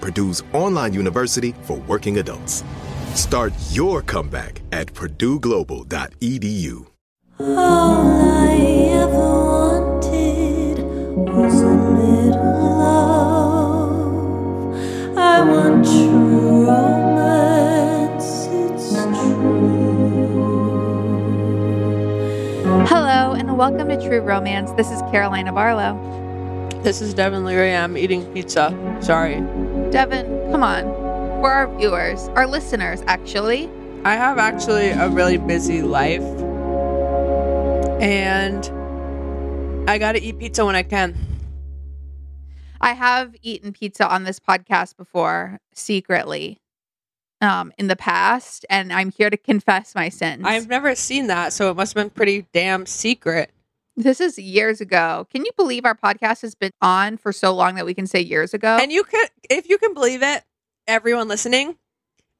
Purdue's online university for working adults. Start your comeback at purdueglobal.edu. All I ever wanted was a little love. I want true romance, it's true. Hello, and welcome to True Romance. This is Carolina Barlow. This is Devin Leary. I'm eating pizza. Sorry. Devin, come on. For our viewers, our listeners, actually. I have actually a really busy life. And I got to eat pizza when I can. I have eaten pizza on this podcast before, secretly, um, in the past, and I'm here to confess my sins. I've never seen that, so it must have been pretty damn secret. This is years ago. Can you believe our podcast has been on for so long that we can say years ago? And you could, if you can believe it, everyone listening,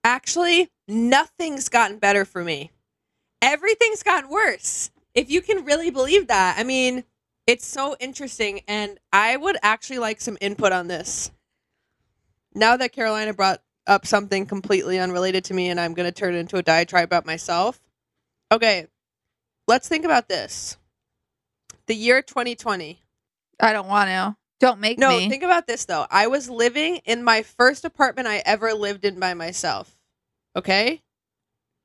actually, nothing's gotten better for me. Everything's gotten worse. If you can really believe that. I mean, it's so interesting. And I would actually like some input on this. Now that Carolina brought up something completely unrelated to me and I'm going to turn it into a diatribe about myself. Okay, let's think about this. The year 2020. I don't want to. Don't make No, me. think about this though. I was living in my first apartment I ever lived in by myself. Okay?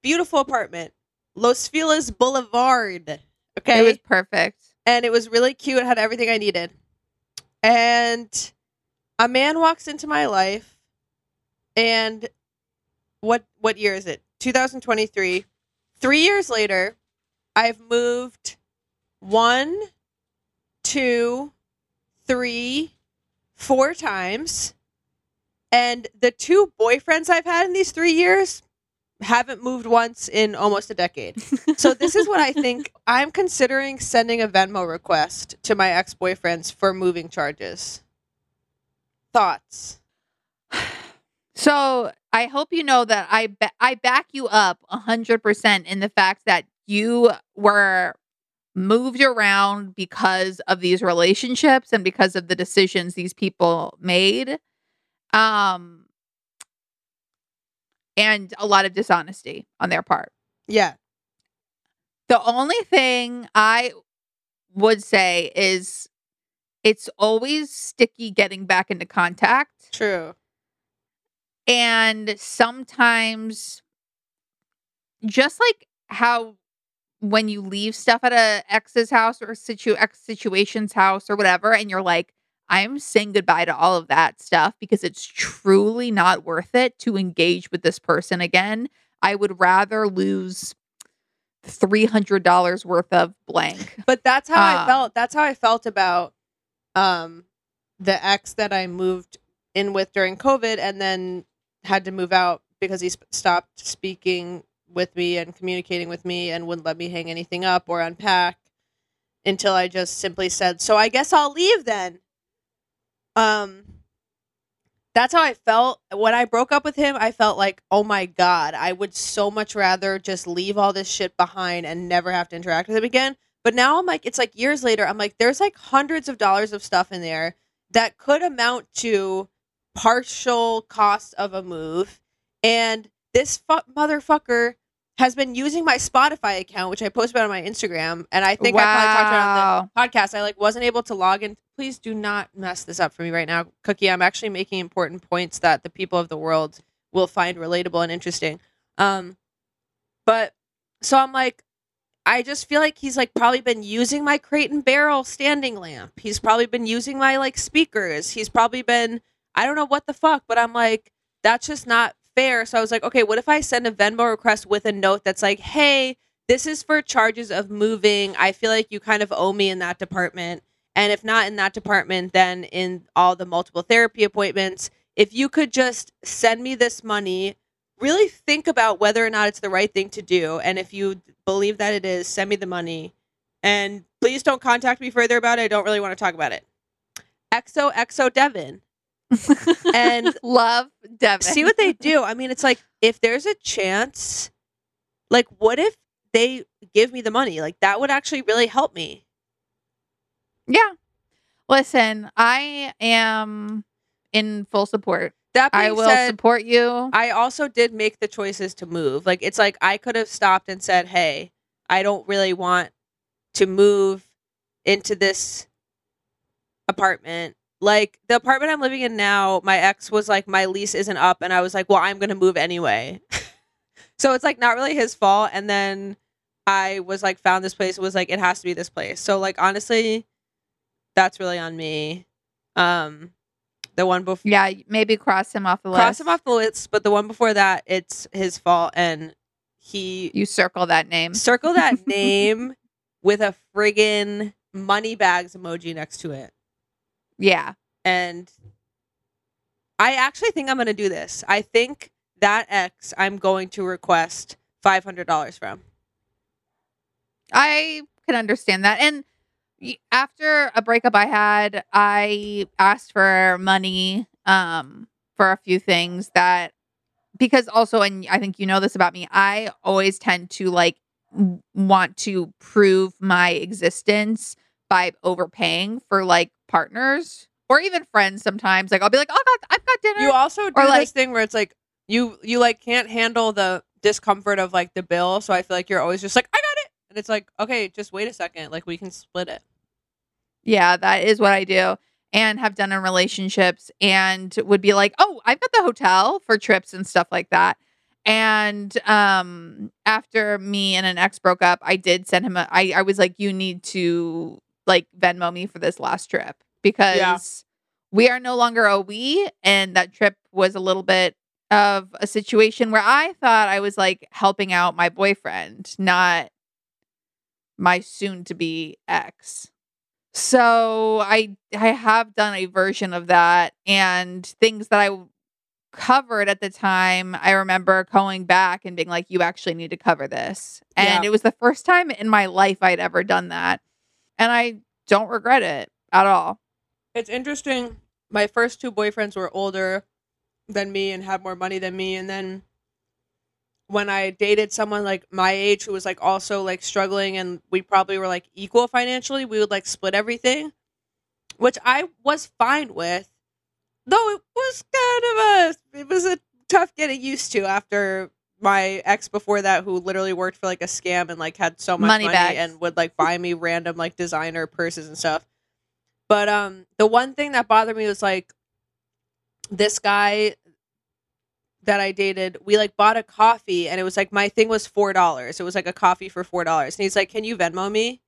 Beautiful apartment. Los Feliz Boulevard. Okay? It was perfect. and it was really cute. It had everything I needed. And a man walks into my life and what what year is it? 2023. 3 years later, I've moved one, two, three, four times. And the two boyfriends I've had in these 3 years haven't moved once in almost a decade. So this is what I think. I'm considering sending a Venmo request to my ex boyfriends for moving charges. Thoughts? So I hope you know that I ba- I back you up hundred percent in the fact that you were moved around because of these relationships and because of the decisions these people made, um, and a lot of dishonesty on their part. Yeah. The only thing I would say is it's always sticky getting back into contact. True. And sometimes, just like how when you leave stuff at a ex's house or situ ex situation's house or whatever, and you're like, I'm saying goodbye to all of that stuff because it's truly not worth it to engage with this person again. I would rather lose three hundred dollars worth of blank. But that's how I Um, felt. That's how I felt about um the ex that I moved in with during COVID and then had to move out because he sp- stopped speaking with me and communicating with me and wouldn't let me hang anything up or unpack until I just simply said, "So I guess I'll leave then." Um that's how I felt when I broke up with him. I felt like, "Oh my god, I would so much rather just leave all this shit behind and never have to interact with him again." But now I'm like, it's like years later, I'm like, there's like hundreds of dollars of stuff in there that could amount to partial cost of a move. And this fu- motherfucker has been using my Spotify account, which I posted about on my Instagram. And I think I probably talked about it on the podcast. I like wasn't able to log in. Please do not mess this up for me right now, Cookie. I'm actually making important points that the people of the world will find relatable and interesting. Um, but so I'm like, I just feel like he's like probably been using my crate and barrel standing lamp. He's probably been using my like speakers. He's probably been I don't know what the fuck, but I'm like that's just not fair. So I was like, okay, what if I send a Venmo request with a note that's like, "Hey, this is for charges of moving. I feel like you kind of owe me in that department. And if not in that department, then in all the multiple therapy appointments, if you could just send me this money really think about whether or not it's the right thing to do. And if you believe that it is, send me the money. And please don't contact me further about it. I don't really want to talk about it. XO XO Devin. And love Devin. see what they do. I mean, it's like if there's a chance, like, what if they give me the money? Like, that would actually really help me. Yeah. Listen, I am in full support. That I will said, support you. I also did make the choices to move. Like it's like I could have stopped and said, "Hey, I don't really want to move into this apartment." Like the apartment I'm living in now, my ex was like, "My lease isn't up," and I was like, "Well, I'm going to move anyway." so it's like not really his fault. And then I was like, found this place. It was like, it has to be this place. So like honestly, that's really on me. Um, the one before yeah, maybe cross him off the list. cross him off the list, but the one before that, it's his fault, and he You circle that name. circle that name with a friggin' money bags emoji next to it. Yeah. And I actually think I'm gonna do this. I think that ex I'm going to request five hundred dollars from. I can understand that. And after a breakup I had, I asked for money um for a few things that because also and I think you know this about me, I always tend to like want to prove my existence by overpaying for like partners or even friends sometimes. Like I'll be like, "Oh God, I've got dinner." You also do Or, like- this thing where it's like you you like can't handle the discomfort of like the bill, so I feel like you're always just like, I got it, and it's like, okay, just wait a second, like we can split it. Yeah, that is what I do and have done in relationships and would be like, "Oh, I've got the hotel for trips and stuff like that." And um after me and an ex broke up, I did send him a I I was like, "You need to like Venmo me for this last trip because we are no longer a we and that trip was a little bit of a situation where I thought I was like helping out my boyfriend, not my soon to be ex. So I I have done a version of that and things that I covered at the time, I remember going back and being like, you actually need to cover this. And Yeah. it was the first time in my life I'd ever done that. And I don't regret it at all. It's interesting. My first two boyfriends were older than me and had more money than me, and then when I dated someone like my age who was like also like struggling and we probably were like equal financially, we would like split everything, which I was fine with. Though it was kind of a it was a tough getting used to after my ex before that who literally worked for like a scam and like had so much Money money, and would like buy me random like designer purses and stuff. But um the one thing that bothered me was like this guy that I dated, we like bought a coffee and it was like my thing was four dollars. It was like a coffee for four dollars. And he's like, Can you Venmo me?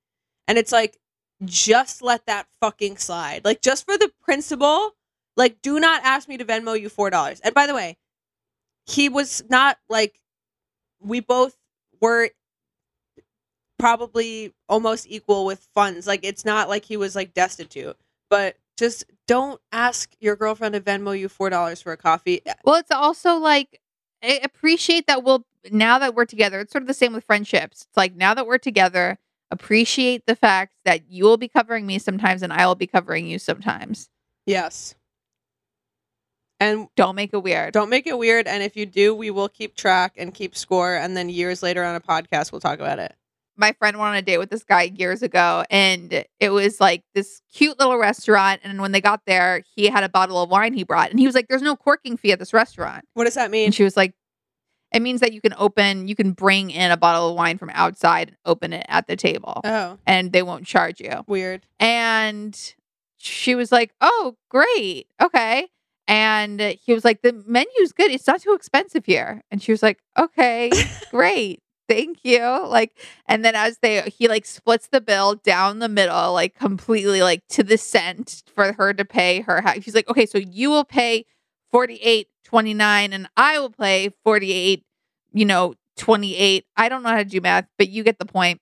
And it's like, just let that fucking slide. Like just for the principle, like do not ask me to Venmo you four dollars. And by the way, he was not like we both were probably almost equal with funds. Like it's not like he was like destitute. But just don't ask your girlfriend to Venmo you four dollars for a coffee. Well, it's also like I appreciate that we'll now that we're together. It's sort of the same with friendships. It's like now that we're together, appreciate the fact that you will be covering me sometimes and I will be covering you sometimes. Yes. And Don't make it weird. don't make it weird. And if you do, we will keep track and keep score. And then years later on a podcast, we'll talk about it. my friend went on a date with this guy years ago and it was like this cute little restaurant and when they got there he had a bottle of wine he brought and he was like there's no corking fee at this restaurant What does that mean? and she was like it means that you can open you can bring in a bottle of wine from outside and open it at the table Oh, and they won't charge you weird. and she was like oh great okay and he was like the menu's good. It's not too expensive here. And she was like okay great. Thank you. Like and then as they he like splits the bill down the middle like completely like to the cent for her to pay her half he's like okay so you will pay 48 29 and i will pay 48 you know 28 i don't know how to do math but you get the point.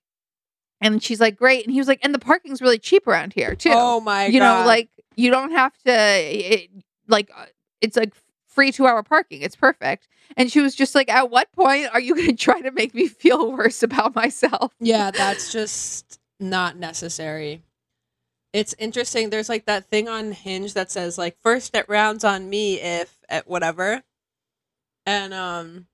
And she's like great. And he was like and the parking's really cheap around here too. Oh my you god. know like you don't have to it, like uh, it's like free two hour parking it's perfect and she was just like at what point are you going to try to make me feel worse about myself Yeah, that's just not necessary. It's interesting. There's like that thing on Hinge that says like first it rounds on me if at whatever. And um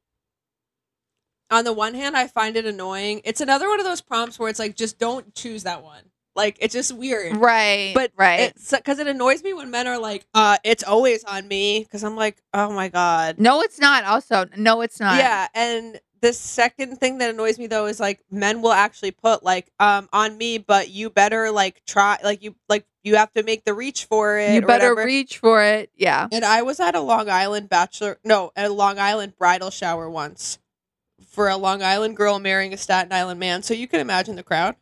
on the one hand I find it annoying. It's another one of those prompts where it's like just don't choose that one. Like it's just weird. right But right It's because it annoys me when men are like, uh, it's always on me. Cause I'm like, oh my God. no it's not also no it's not Yeah, and the second thing that annoys me though is like men will actually put like um on me, but you better like try like you like you have to make the reach for it. you better whatever. reach for it yeah And I was at a Long Island bachelor no, a Long Island bridal shower once for a Long Island girl marrying a Staten Island man. So you can imagine the crowd.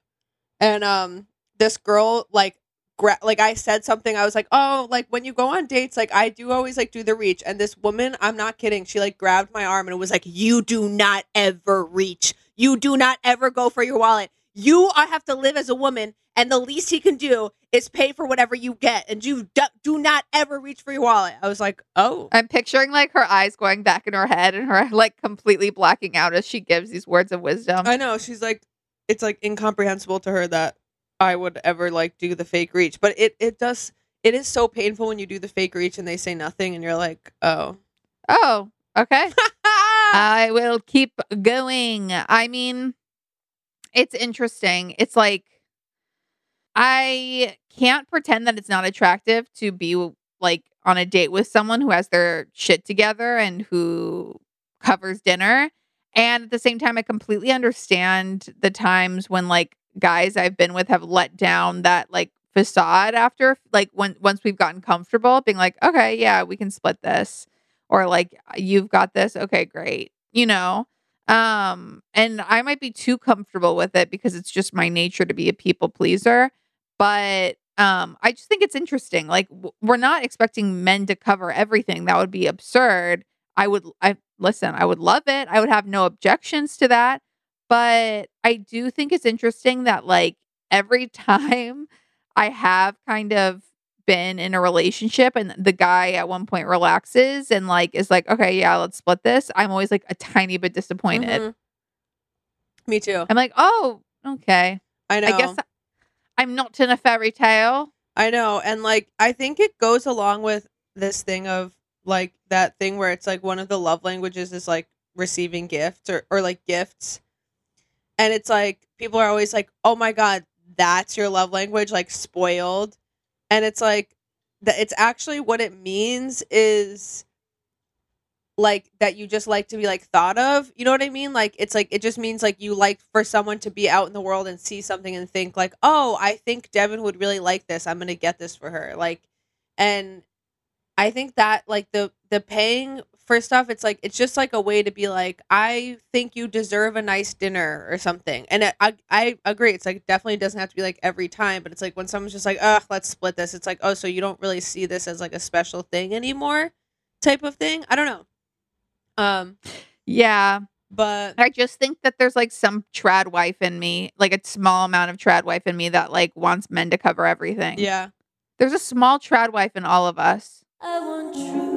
And um this girl like gra- like I said something I was like, "Oh, like when you go on dates, like I do always like do the reach." And this woman, I'm not kidding, she like grabbed my arm and it was like, "You do not ever reach. You do not ever go for your wallet. You have to live as a woman and the least he can do is pay for whatever you get and you do not ever reach for your wallet." I was like, "Oh." i'm picturing like her eyes going back in her head and her like completely blacking out as she gives these words of wisdom I know. She's like, it's like incomprehensible to her that I would ever like do the fake reach, but it it does. It is so painful when you do the fake reach and they say nothing, and you're like, oh. oh okay I will keep going. I mean, it's interesting. It's like I can't pretend that it's not attractive to be like on a date with someone who has their shit together and who covers dinner. And at the same time, I completely understand the times when like guys I've been with have let down that like facade after like when once we've gotten comfortable being like, okay, yeah, we can split this or like you've got this? Okay great you know? Um and i might be too comfortable with it because it's just my nature to be a people pleaser but um i just think it's interesting like w- we're not expecting men to cover everything that would be absurd. I would i listen i would love it i would have no objections to that but i do think it's interesting that like every time i have kind of been in a relationship and the guy at one point relaxes and like is like okay yeah let's split this i'm always like a tiny bit disappointed Mhm. Me too. i'm like oh okay I know. i guess i'm not in a fairy tale I know. And like, I think it goes along with this thing of like that thing where it's like one of the love languages is like receiving gifts or, or like gifts. And it's like, people are always like, oh my God, that's your love language, like spoiled. And it's like, that it's actually what it means is like that you just like to be like thought of you know what i mean? Like it's like it just means like you like for someone to be out in the world and see something and think like oh i think devin would really like this. I'm gonna get this for her. Like and i think that like the the paying for off it's like it's just like a way to be like i think you deserve a nice dinner or something. And it, i i agree it's like definitely doesn't have to be like every time but it's like when someone's just like ugh let's split this it's like oh so you don't really see this as like a special thing anymore? type of thing i don't know. Um yeah. but i just think that there's like some trad wife in me like a small amount of trad wife in me that like wants men to cover everything. Yeah. There's a small trad wife in all of us. I want true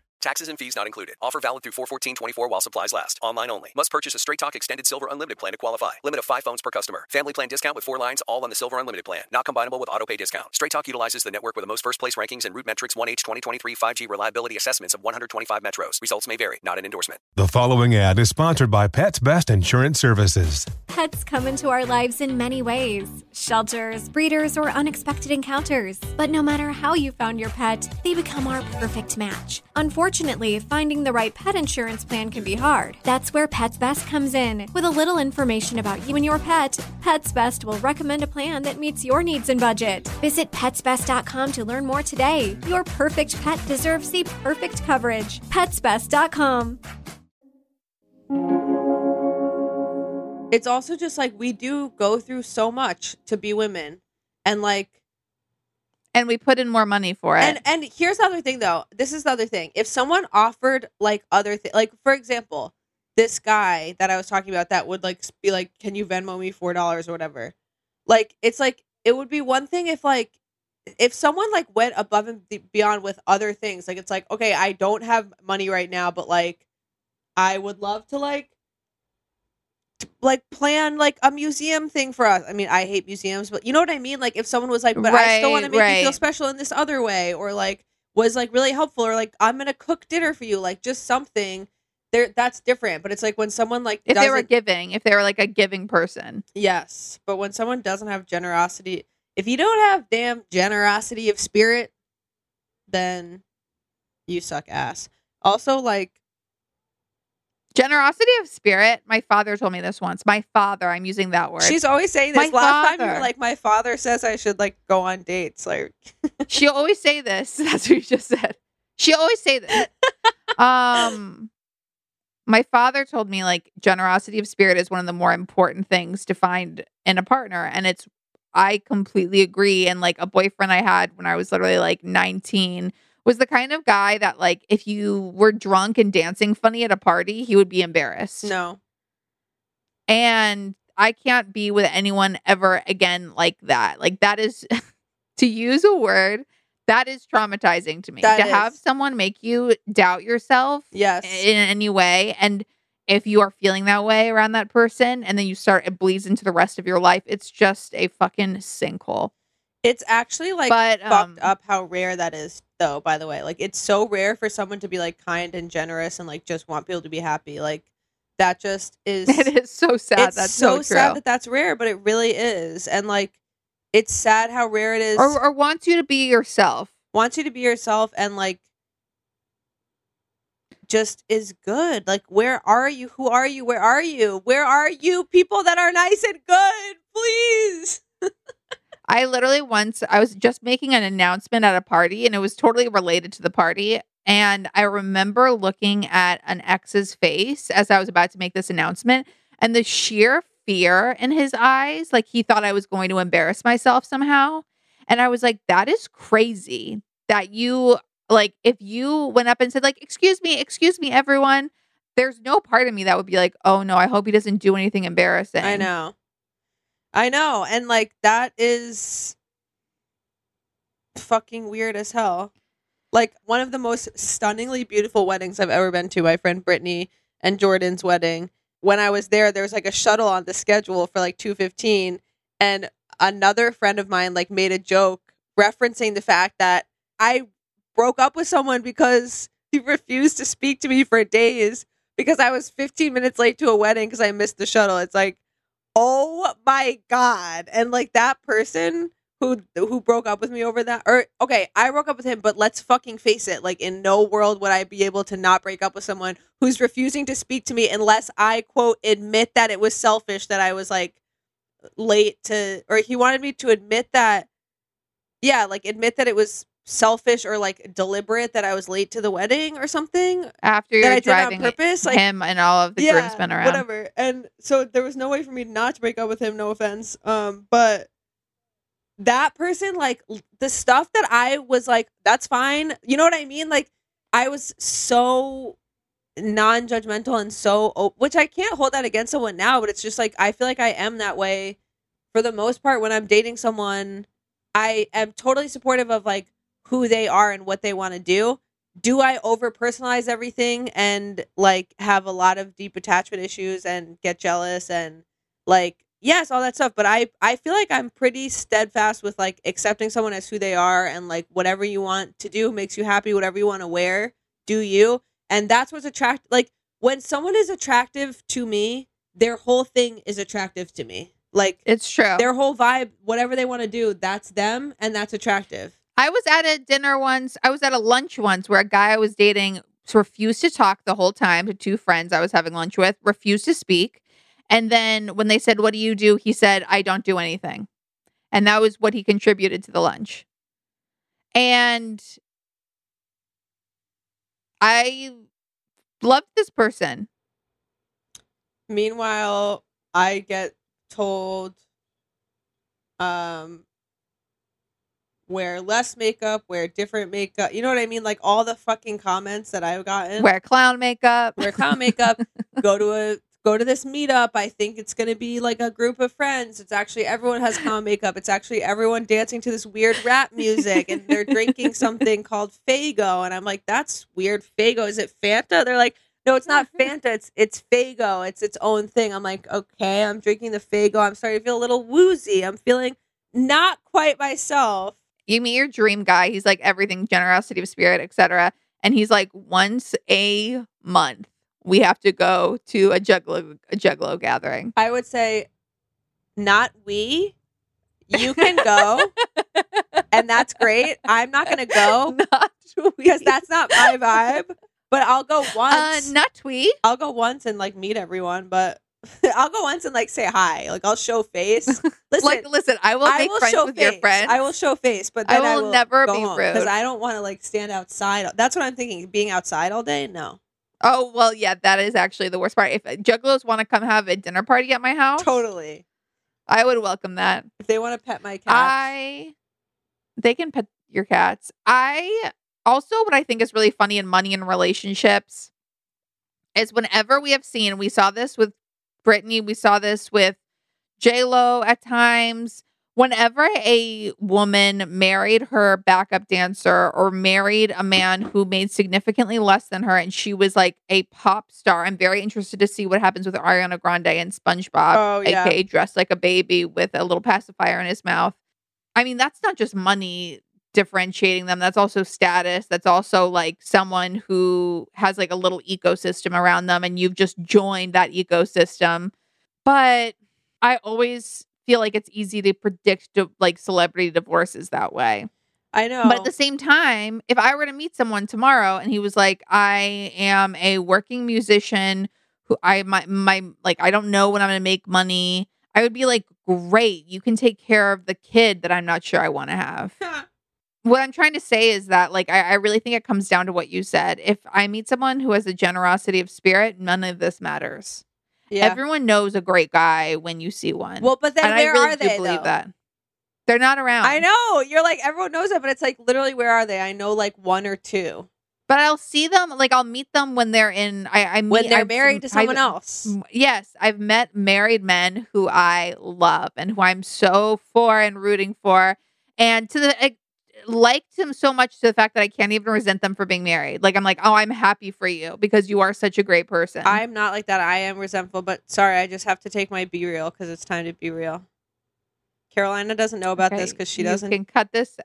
Taxes and fees not included. Offer valid through 41424 while supplies last. Online only. Must purchase a Straight Talk Extended Silver Unlimited plan to qualify. Limit of five phones per customer. Family plan discount with four lines all on the Silver Unlimited plan. Not combinable with auto pay discount. Straight Talk utilizes the network with the most first place rankings and RootMetrics 1H 2023 5G reliability assessments of 125 metros. Results may vary. Not an endorsement. The following ad is sponsored by Pets Best Insurance Services. Pets come into our lives in many ways shelters, breeders, or unexpected encounters. But no matter how you found your pet, they become our perfect match. Unfortunately, finding the right pet insurance plan can be hard. That's where Pets Best comes in. With a little information about you and your pet, Pets Best will recommend a plan that meets your needs and budget. Visit petsbest.com to learn more today. Your perfect pet deserves the perfect coverage. Petsbest.com. It's also just like we do go through so much to be women. And like And we put in more money for it. and and here's the other thing though. This is the other thing. If someone offered like other things like for example, this guy that I was talking about that would like be like, Can you Venmo me four dollars or whatever? Like it's like it would be one thing if like if someone like went above and beyond with other things, like it's like, okay, I don't have money right now, but like I would love to like like plan like a museum thing for us. I mean, I hate museums, but you know what I mean? Like if someone was like, but I still want to Right, make you feel special in this other way or like was like really helpful or like I'm going to cook dinner for you, like just something there that's different, but it's like when someone like if they were giving, if they were like a giving person. Yes, but when someone doesn't have generosity, if you don't have damn generosity of spirit, then you suck ass. Also, like, Generosity of spirit. My father told me this once. My father, I'm using that word. she's always saying this. My Last time you were father. like, my father says I should like go on dates. Like, she'll always say this. That's what you just said. She always say this. um my father told me like generosity of spirit is one of the more important things to find in a partner and it's I completely agree and like a boyfriend I had when I was literally like 19 was the kind of guy that like if you were drunk and dancing funny at a party, he would be embarrassed. no, And I can't be with anyone ever again like that. Like that is to use a word that is traumatizing to me. That to have someone make you doubt yourself yes, in any way and if you are feeling that way around that person and then you start it bleeds into the rest of your life, it's just a fucking sinkhole. It's actually like but fucked um, up how rare that is, though. By the way, like, it's so rare for someone to be like kind and generous and like just want people to be happy. Like, that just is. it is so sad. it's That's so, so, sad that that's rare, but it really is, and like, it's sad how rare it is. or, or wants you to be yourself. wants you to be yourself and like just is good. Like where are you? Who are you? Where are you? Where are you people that are nice and good? Please. I literally once I was just making an announcement at a party and it was totally related to the party. And I remember looking at an ex's face as I was about to make this announcement and the sheer fear in his eyes. Like he thought I was going to embarrass myself somehow. And I was like, that is crazy that you, like, if you went up and said, like, excuse me, excuse me, everyone, there's no part of me that would be like, oh no, I hope he doesn't do anything embarrassing. I know. I know. And like that is fucking weird as hell. Like one of the most stunningly beautiful weddings I've ever been to, my friend Brittany and Jordan's wedding. When I was there, there was like a shuttle on the schedule for like 215 and another friend of mine like made a joke referencing the fact that I broke up with someone because he refused to speak to me for days because I was 15 minutes late to a wedding because I missed the shuttle. It's like, oh my god! And like that person who who broke up with me over that, or okay, I broke up with him, but let's fucking face it. Like in no world would I be able to not break up with someone who's refusing to speak to me unless I quote admit that it was selfish that I was like late to, or he wanted me to admit that. Yeah, like admit that it was selfish or like deliberate that I was late to the wedding or something. After you're I did on driving purpose, like him and all of the groomsmen around. Whatever. And so there was no way for me not to break up with him, no offense. Um, but that person, like the stuff that I was like, that's fine. You know what I mean? Like I was so non-judgmental and so op- which I can't hold that against someone now, but it's just like I feel like I am that way for the most part when I'm dating someone. I am totally supportive of like who they are and what they want to do. Do I over personalize everything and like have a lot of deep attachment issues and get jealous and like yes, all that stuff, but I I feel like I'm pretty steadfast with like accepting someone as who they are and like whatever you want to do makes you happy, whatever you want to wear, do you. And that's what's attract like when someone is attractive to me, their whole thing is attractive to me. Like It's true. their whole vibe, whatever they want to do, that's them and that's attractive. I was at a dinner once. I was at a lunch once where a guy I was dating refused to talk the whole time to two friends I was having lunch with, refused to speak. And then when they said, What do you do? He said, I don't do anything. And that was what he contributed to the lunch. And I loved this person. Meanwhile, I get told um wear less makeup, wear different makeup. You know what I mean? Like all the fucking comments that I've gotten. Wear clown makeup. wear clown makeup, go to a go to this meetup. I think it's gonna be like a group of friends. It's actually everyone has clown makeup. It's actually everyone dancing to this weird rap music and they're drinking something called Faygo. And I'm like, that's weird. Faygo. Is it Fanta? They're like, no, it's not Fanta. It's it's Faygo. It's its own thing. I'm like, okay, I'm drinking the Faygo. I'm starting to feel a little woozy. I'm feeling not quite myself. You meet your dream guy he's like everything generosity of spirit etc and he's like once a month we have to go to a juggalo a juggalo gathering I would say, not we. You can go, and that's great. I'm not gonna go because that's not my vibe. But I'll go uh once. not we I'll go once and like meet everyone. But I'll go once and like say hi. Like I'll show face. Listen, like listen i will I make will friends show with face. your friends I will show face, but I then I will will, never be because rude. I don't want to like stand outside. That's what I'm thinking. Being outside all day, no, oh well yeah that is actually the worst part if uh, juggalos want to come have a dinner party at my house totally. i would welcome that If they want to pet my cat, I they can pet your cats. I also what I think is really funny in money and relationships is whenever we have seen we saw this with Britney, we saw this with J Lo at times. Whenever a woman married her backup dancer or married a man who made significantly less than her and she was like a pop star, I'm very interested to see what happens with Ariana Grande and SpongeBob, Oh, yeah. aka dressed like a baby with a little pacifier in his mouth. I mean, that's not just money differentiating them. That's also status. That's also like someone who has like a little ecosystem around them and you've just joined that ecosystem. But I always feel like it's easy to predict di- like celebrity divorces that way. I know. But at the same time, if I were to meet someone tomorrow and he was like, I am a working musician who I my my like I don't know when I'm gonna make money, I would be like, Great, you can take care of the kid that I'm not sure I want to have. what I'm trying to say is that like I, I really think it comes down to what you said. If I meet someone who has a generosity of spirit, none of this matters. Yeah. Everyone knows a great guy when you see one. well, but then and where I really are they? believe though? that. They're not around. I know. You're like everyone knows that, but it's like literally where are they? I know like one or two. But I'll see them like I'll meet them when they're in I I meet, When they're I've- married to someone I've- else. Yes, I've met married men who I love and who I'm so for and rooting for, and to the liked him so much to the fact that I can't even resent them for being married. Like I'm like, oh, I'm happy for you because you are such a great person. I'm not like that. I am resentful, but sorry, I just have to take my BeReal because it's time to be real. Carolina doesn't know about this because she doesn't. can cut this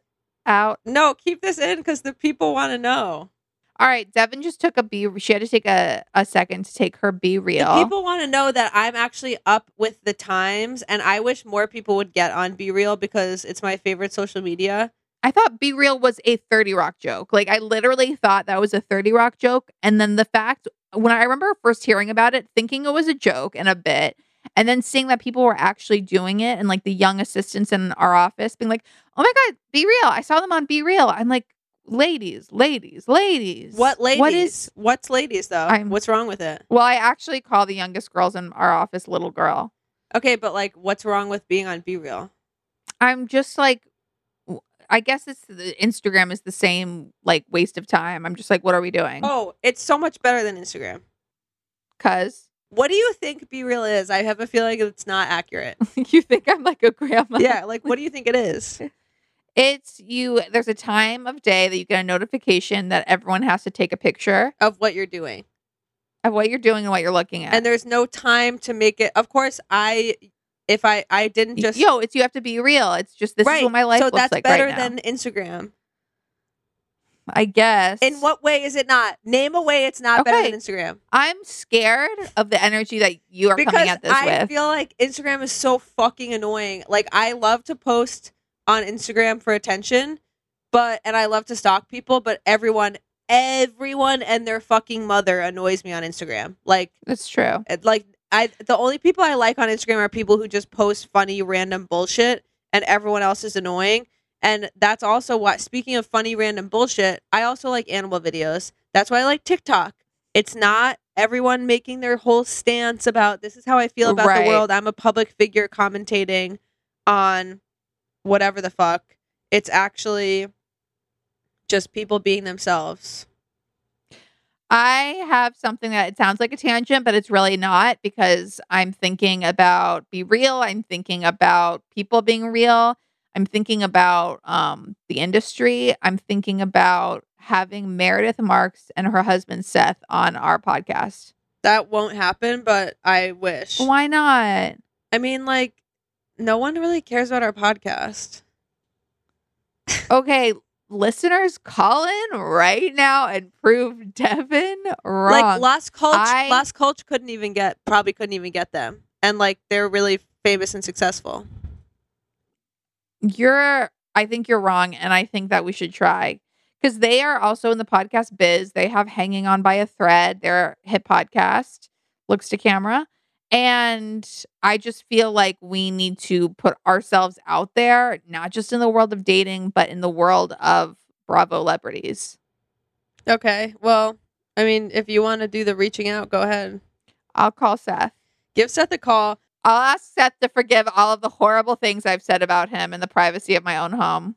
out. No, keep this in because the people want to know. All right, Devin just took a B. She had to take a, a second to take her BeReal. The people want to know that I'm actually up with the times, and I wish more people would get on BeReal because it's my favorite social media. I thought BeReal was a 30 Rock joke. Like, I literally thought that was a 30 Rock joke. And then the fact, when I remember first hearing about it, thinking it was a joke and a bit, and then seeing that people were actually doing it and like the young assistants in our office being like, oh my God, BeReal. I saw them on BeReal. I'm like, ladies, ladies, ladies. What ladies? What is. What's ladies though? I'm- What's wrong with it? Well, I actually call the youngest girls in our office little girl. Okay, but like, what's wrong with being on BeReal? I'm just like, I guess it's the Instagram is the same like waste of time. I'm just like, what are we doing? Oh, it's so much better than Instagram. Cause What do you think BeReal is? I have a feeling it's not accurate. you think I'm like a grandma. yeah, like what do you think it is? It's you. There's a time of day that you get a notification that everyone has to take a picture Of what you're doing. of what you're doing and what you're looking at. And there's no time to make it. Of course, I if I I didn't just yo, it's you have to be real. It's just this right. is what my life so looks that's like better right now. than Instagram. I guess. In what way is it not? Name a way it's not better than Instagram. I'm scared of the energy that you are because coming at this I with. I feel like Instagram is so fucking annoying. Like I love to post on Instagram for attention, but and I love to stalk people, but everyone everyone and their fucking mother annoys me on Instagram. Like That's true. like I the only people I like on Instagram are people who just post funny random bullshit and everyone else is annoying. And that's also why speaking of funny random bullshit, I also like animal videos. That's why I like TikTok. It's not everyone making their whole stance about this is how I feel about Right. the world. I'm a public figure commentating on whatever the fuck. It's actually just people being themselves. I have something that it sounds like a tangent, but it's really not because I'm thinking about be real. I'm thinking about people being real. I'm thinking about um, the industry. I'm thinking about having Meredith Marks and her husband Seth on our podcast. That won't happen, but I wish. Why not? I mean, like, no one really cares about our podcast. Okay, listeners, call in right now and prove Devin wrong. Like Lost Culture, I- Lost Culture couldn't even get, probably couldn't even get them, and like they're really famous and successful. you're I think you're wrong and I think that we should try cuz they are also in the podcast biz. They have Hanging On by a Thread, their hit podcast, Looks to Camera. And I just feel like we need to put ourselves out there, not just in the world of dating, but in the world of Bravo celebrities. Okay, well, I mean, if you want to do the reaching out, go ahead. I'll call Seth. Give Seth a call. I'll ask Seth to forgive all of the horrible things I've said about him in the privacy of my own home.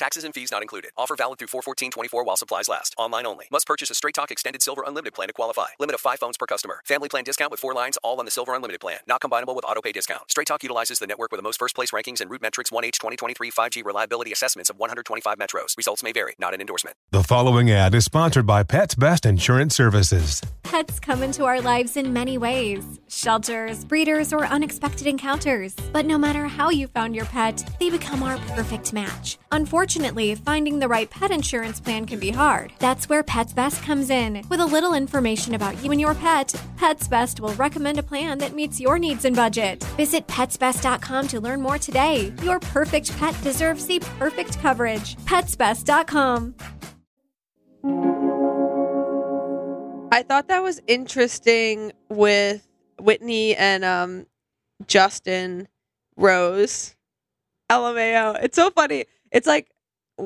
Taxes and fees not included. Offer valid through 41424 while supplies last. Online only. Must purchase a Straight Talk Extended Silver Unlimited plan to qualify. Limit of 5 phones per customer. Family plan discount with 4 lines all on the Silver Unlimited plan. Not combinable with auto pay discount. Straight Talk utilizes the network with the most first place rankings and RootMetrics 1H 2023 5G reliability assessments of 125 metros. Results may vary. Not an endorsement. The following ad is sponsored by Pets Best Insurance Services. Pets come into our lives in many ways shelters, breeders, or unexpected encounters. But no matter how you found your pet, they become our perfect match. Unfortunately, finding the right pet insurance plan can be hard. That's where Pets Best comes in. With a little information about you and your pet, Pets Best will recommend a plan that meets your needs and budget. Visit petsbest.com to learn more today. Your perfect pet deserves the perfect coverage. Petsbest.com. I thought that was interesting with Whitney and um Justin Rose. LMAO. It's so funny. It's like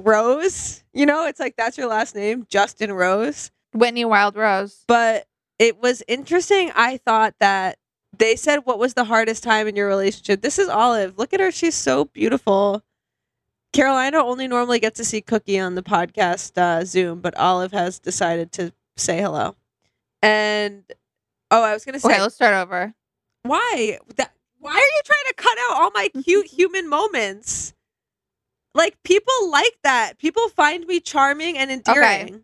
Rose, you know, it's like that's your last name, Justin Rose. Whitney Wild Rose. But it was interesting. I thought that they said what was the hardest time in your relationship. This is Olive. Look at her. She's so beautiful. Carolina only normally gets to see Cookie on the podcast uh, Zoom, but Olive has decided to say hello. And oh, I was gonna say Okay, let's start over. why that why are you trying to cut out all my cute human moments like people like that people find me charming and endearing Okay.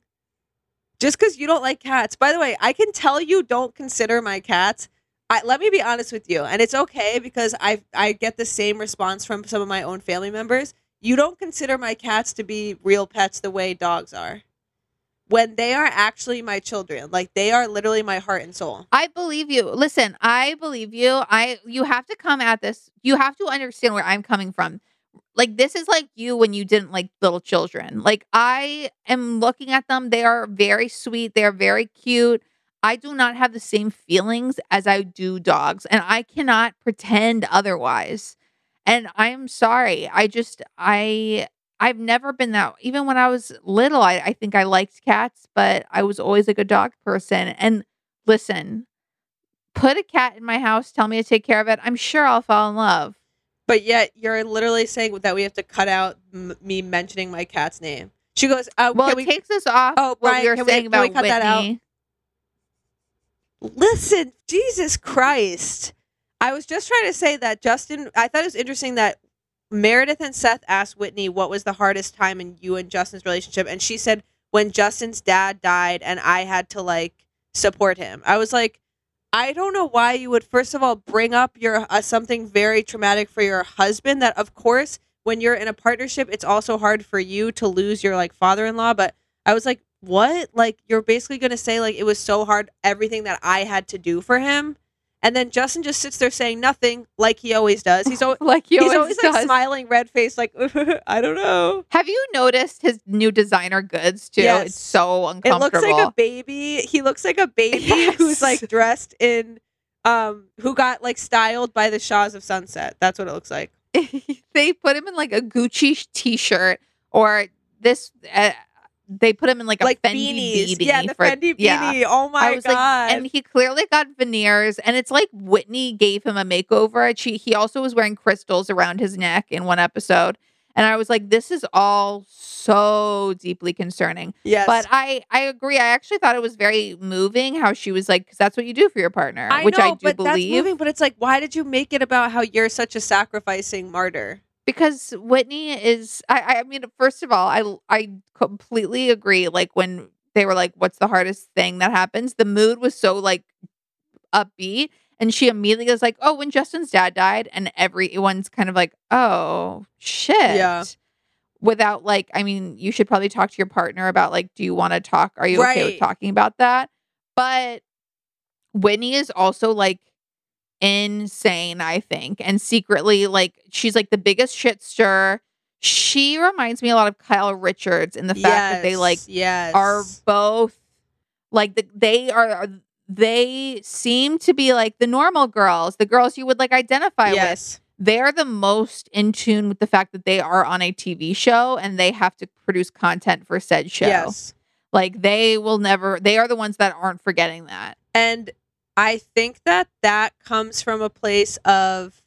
just because you don't like cats by the way i can tell you don't consider my cats I, let me be honest with you and it's okay because i i get the same response from some of my own family members you don't consider my cats to be real pets the way dogs are when they are actually my children like they are literally my heart and soul I believe you. Listen, I believe you. I you have to come at this. You have to understand where I'm coming from. Like this is like you when you didn't like little children. Like I am looking at them. They are very sweet. They are very cute. I do not have the same feelings as I do dogs, and I cannot pretend otherwise. And I'm sorry. I just I I've never been that. Even when I was little, I, I think I liked cats, but I was always like a dog person. And listen, put a cat in my house, tell me to take care of it. I'm sure I'll fall in love. But yet you're literally saying that we have to cut out m- me mentioning my cat's name. She goes, uh, Well, it we takes us off Oh, what Brian, we were we- saying can about we cut that out? Whitney. listen? Jesus Christ! I was just trying to say that Justin. I thought it was interesting that Meredith and Seth asked Whitney what was the hardest time in you and Justin's relationship, and she said when Justin's dad died, and I had to like support him. I was like. I don't know why you would first of all bring up your uh, something very traumatic for your husband that of course when you're in a partnership it's also hard for you to lose your like father-in-law but I was like what? Like you're basically going to say like it was so hard everything that I had to do for him and then Justin just sits there saying nothing like he always does he's always Like he he's always, always like smiling red face like I don't know Have you noticed his new designer goods too? Yes. It's so uncomfortable. it looks like a baby he looks like a baby who's like dressed in um who got like styled by the Shahs of Sunset that's what it looks like they put him in like a Gucci t-shirt or this. Uh, they put him in like a like Fendi beanies beanie yeah the for- Fendi beanie yeah. oh my I was god like, and he clearly got veneers, and it's like Whitney gave him a makeover. She, he also was wearing crystals around his neck in one episode, and I was like, this is all so deeply concerning. yes But I, I agree. I actually thought it was very moving how she was like, because that's what you do for your partner, I which know, I do but that's believe. moving. But it's like, why did you make it about how you're such a sacrificing martyr? Because Whitney is I, I mean first of all I I completely agree like when they were like what's the hardest thing that happens? The mood was so like upbeat and she immediately was like oh when Justin's dad died and everyone's kind of like oh shit Yeah. without like I mean you should probably talk to your partner about like do you want to talk? Are you okay with talking about that? But Whitney is also like insane, I think, and secretly like she's like the biggest shit stir. She reminds me a lot of Kyle Richards in the fact that they like yes. are both like the, they are they seem to be like the normal girls, the girls you would like identify with. They're the most in tune with the fact that they are on a TV show and they have to produce content for said show. Yes. Like they will never they are the ones that aren't forgetting that. And I think that that comes from a place of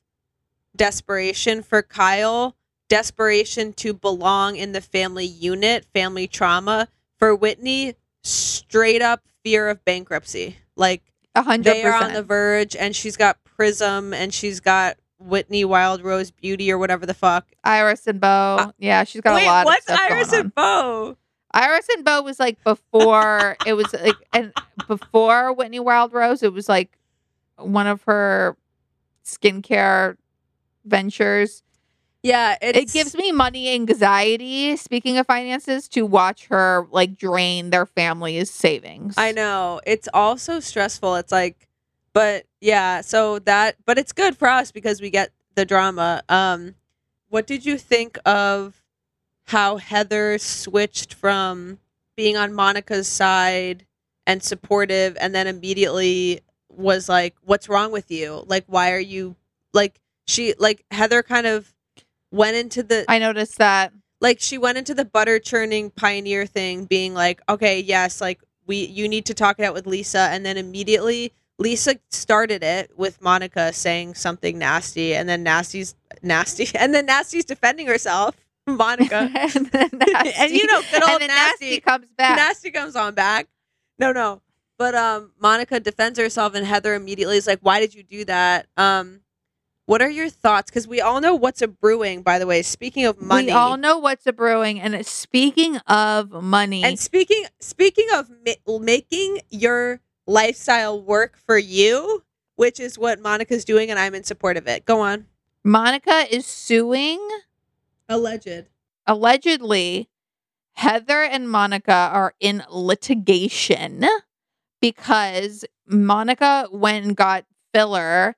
desperation for Kyle, desperation to belong in the family unit, family trauma. For Whitney, straight up fear of bankruptcy. Like A hundred they are on the verge, and she's got Prism, and she's got Whitney Wild Rose Beauty or whatever the fuck. Iris and Bo. yeah, she's got Uh, Wait, a lot what's of stuff Iris and Bo? Iris and Bo was like before it was like and before Whitney Wild Rose, it was like one of her skincare ventures. Yeah, it's, It gives me money anxiety, speaking of finances, to watch her like drain their family's savings. I know. It's also stressful. It's like but yeah, so that but it's good for us because we get the drama. Um what did you think of how Heather switched from being on Monica's side and supportive and then immediately was like what's wrong with you? Like why are you like she like Heather kind of went into the I noticed that. like she went into the butter churning pioneer thing being like okay yes like we you need to talk it out with lisa and then immediately lisa started it with monica saying something nasty and then nasty's nasty and then nasty's defending herself monica and, nasty, And you know, good old nasty, Nasty. comes back. nasty comes on back no no but um monica defends herself and heather immediately is like why did you do that um what are your thoughts because we all know what's a brewing by the way speaking of money We all know what's a brewing. And it's- speaking of money, And speaking speaking of ma- making your lifestyle work for you, which is what Monica's doing, and I'm in support of it. Go on. Monica is suing Alleged. allegedly Heather and Monica are in litigation because Monica went and got filler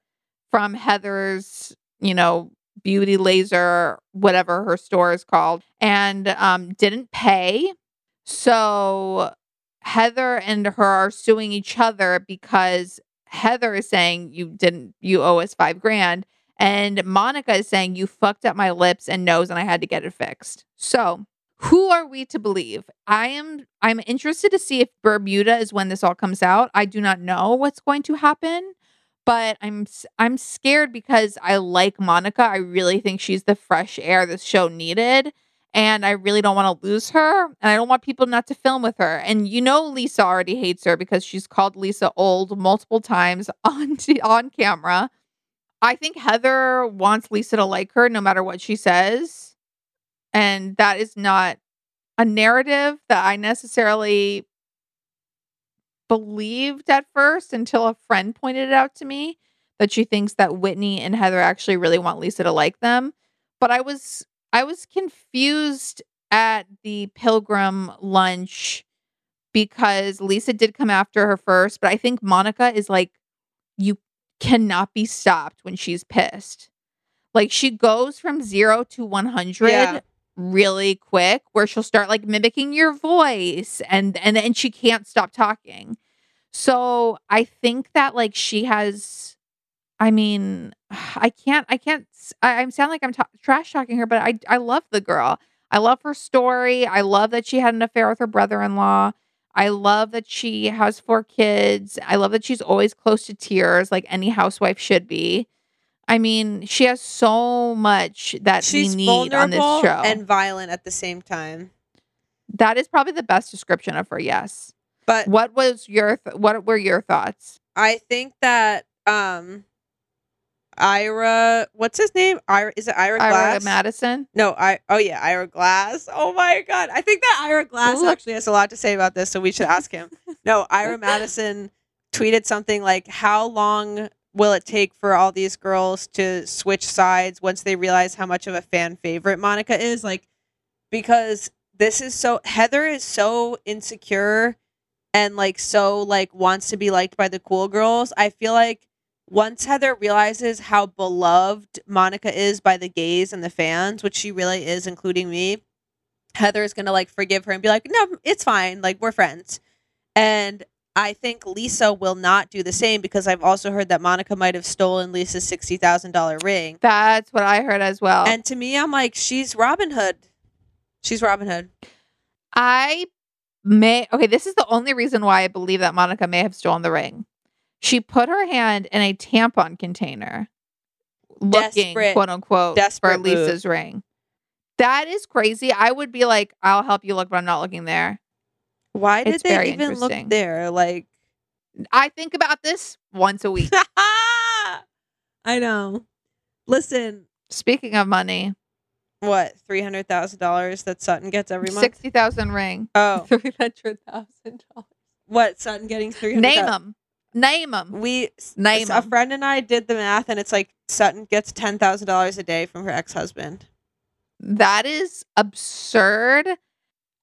from Heather's, you know, beauty laser, whatever her store is called, and um, didn't pay. So Heather and her are suing each other because Heather is saying you didn't, you owe us five grand. And Monica is saying, You fucked up my lips and nose, and I had to get it fixed. So, who are we to believe? I am I'm interested to see if Bermuda is when this all comes out. I do not know what's going to happen, but I'm I'm scared because I like Monica. I really think she's the fresh air this show needed. And I really don't want to lose her. And I don't want people not to film with her. And you know Lisa already hates her because she's called Lisa old multiple times on on camera. I think Heather wants Lisa to like her no matter what she says. And that is not a narrative that I necessarily believed at first until a friend pointed it out to me that she thinks that Whitney and Heather actually really want Lisa to like them. But I was I was confused at the pilgrim lunch because Lisa did come after her first, but I think Monica is like you cannot be stopped when she's pissed. Like she goes from 0 to 100 Yeah. really quick where she'll start like mimicking your voice and and then she can't stop talking. So I think that like she has I mean, I can't I can't I, I sound like I'm ta- trash talking her, but I I love the girl. I love her story. I love that she had an affair with her brother-in-law. I love that she has four kids. I love that she's always close to tears like any housewife should be. I mean, she has so much that She's we need on this show. and violent at the same time. that is probably the best description of her, yes. But What was your th- what were your thoughts? I think that um Ira what's his name? Ira is it Ira Ira Glass? Madison? No, I oh yeah, Ira Glass. Oh my god. I think that Ira Glass actually has a lot to say about this, so we should ask him. no, Ira Madison tweeted something like how long will it take for all these girls to switch sides once they realize how much of a fan favorite Monica is? Like because this is so Heather is so insecure and like so like wants to be liked by the cool girls. I feel like once Heather realizes how beloved Monica is by the gays and the fans, which she really is, including me, Heather is gonna like forgive her and be like, no, it's fine. Like we're friends. And I think Lisa will not do the same because I've also heard that Monica might have stolen Lisa's sixty thousand dollar ring. That's what I heard as well. And to me, I'm like, she's Robin Hood. She's Robin Hood. I may okay, this is the only reason why I believe that Monica may have stolen the ring. She put her hand in a tampon container looking Desperate. quote unquote Desperate for move. Lisa's ring. That is crazy. I would be like, I'll help you look, but I'm not looking there. Why did It's they even look there? Like, I think about this once a week. I know. Listen, Speaking of money, what three hundred thousand dollars that Sutton gets every month? sixty thousand ring, Oh, three hundred thousand dollars. what Sutton getting three hundred? Name them. Name them. We Name a 'em. friend and I did the math, and it's like Sutton gets ten thousand dollars a day from her ex husband. That is absurd.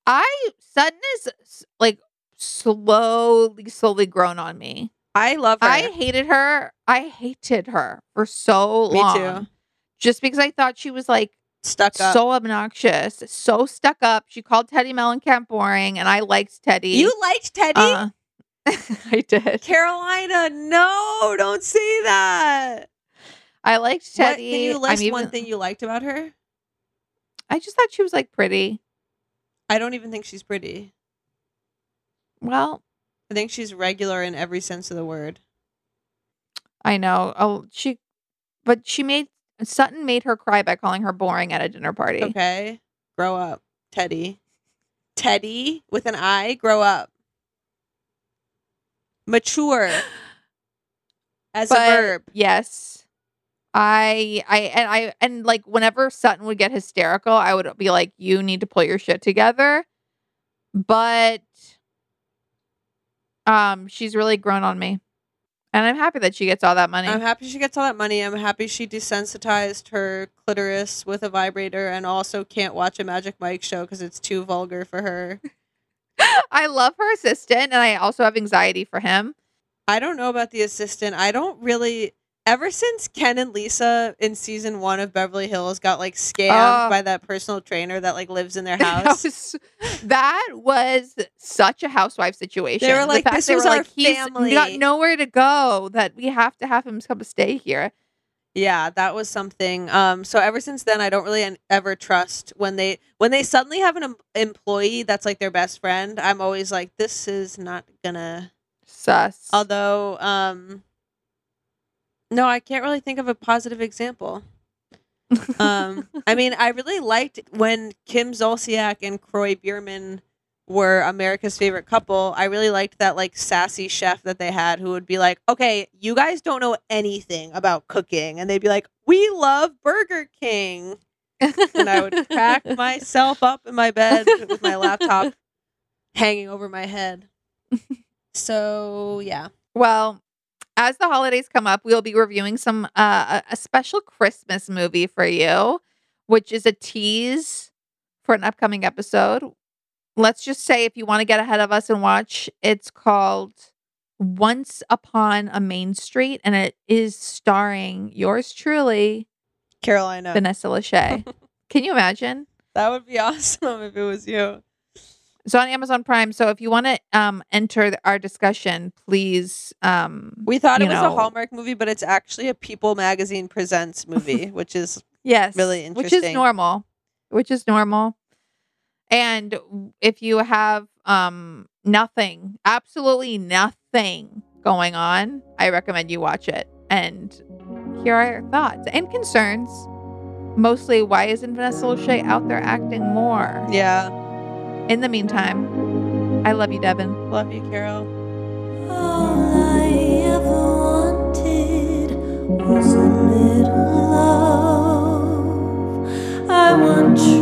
I Sutton is s- like slowly, slowly grown on me. I love her. I hated her. I hated her for so Me long. too. Just because I thought she was like Stuck up. so obnoxious, so stuck up. She called Teddi Mellencamp boring, and I liked Teddi. you liked Teddi, Uh, I did. Carolina? No, don't say that. I liked What, Teddi. can you list even- one thing you liked about her? I just thought she was like pretty. I don't even think she's pretty. Well, I think she's regular in every sense of the word. I know. Oh, she, but she made Sutton made her cry by calling her boring at a dinner party. Okay, grow up, Teddi. Teddi with an I. Grow up. Mature. As But, a verb. Yes. I I and I and like whenever Sutton would get hysterical, I would be like, "You need to pull your shit together." But um, she's really grown on me, and I'm happy that she gets all that money. I'm happy she gets all that money. I'm happy she desensitized her clitoris with a vibrator and also can't watch a Magic Mike show because it's too vulgar for her. I love her assistant, and I also have anxiety for him. I don't know about the assistant. I don't really. Ever since Ken and Lisa in season one of Beverly Hills got like scammed Oh. by that personal trainer that like lives in their That house, was, that was such a housewife situation. They were The like, fact "This was our like, He's family." got nowhere to go. That we have to have him come stay here. Yeah, that was something. Um, so ever since then, I don't really en- ever trust when they when they suddenly have an em- employee that's like their best friend. I'm always like, this is not gonna. Sus. Although, um, no, I can't really think of a positive example. Um, I mean, I really liked when Kim Zolciak and Kroy Biermann were America's favorite couple. I really liked that like sassy chef that they had who would be like, "Okay, you guys don't know anything about cooking," and they'd be like, "We love Burger King," and I would crack myself up in my bed with my laptop hanging over my head. So yeah, Well, as the holidays come up, we'll be reviewing some uh, a, a special Christmas movie for you, which is a tease for an upcoming episode. Let's just say if you want to get ahead of us and watch, it's called Once Upon a Main Street, and it is starring yours truly, Carolina. Vanessa Lachey. Can you imagine? That would be awesome if it was you. It's on Amazon Prime. So if you want to um, enter our discussion, please. Um, We thought it was a Hallmark movie, but it's actually a People Magazine presents movie, which is Yes. really interesting, Which is normal. Which is normal. And if you have um nothing, absolutely nothing going on, I recommend you watch it and hear our thoughts and concerns. Mostly, why isn't Vanessa Lachey out there acting more? yeah. In the meantime, I love you, Devin. Love you, Carol. All I ever wanted was a little love. I want true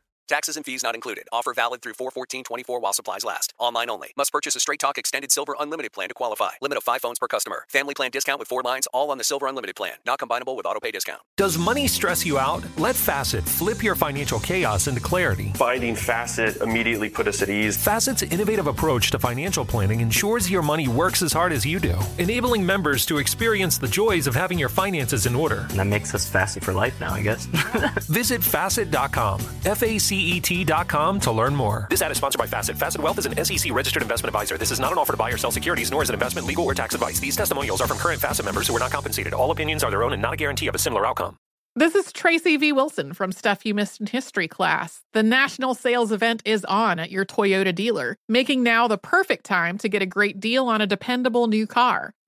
Taxes and fees not included. Offer valid through 41424 while supplies last. Online only. Must purchase a Straight Talk Extended Silver Unlimited plan to qualify. Limit of 5 phones per customer. Family plan discount with 4 lines all on the Silver Unlimited plan. Not combinable with auto pay discount. Does money stress you out? Let Facet flip your financial chaos into clarity. Finding Facet immediately put us at ease. Facet's innovative approach to financial planning ensures your money works as hard as you do, enabling members to experience the joys of having your finances in order. And That makes us Facet for life now, I guess. Visit facet.com, F A C E T.com to learn more. This ad is sponsored by Facet. Facet Wealth is an SEC registered investment advisor. This is not an offer to buy or sell securities, nor is it investment, legal, or tax advice. These testimonials are from current Facet members who are not compensated. All opinions are their own and not a guarantee of a similar outcome. This is Tracy V. Wilson from Stuff You Missed in History class. The national sales event is on at your Toyota dealer, making now the perfect time to get a great deal on a dependable new car.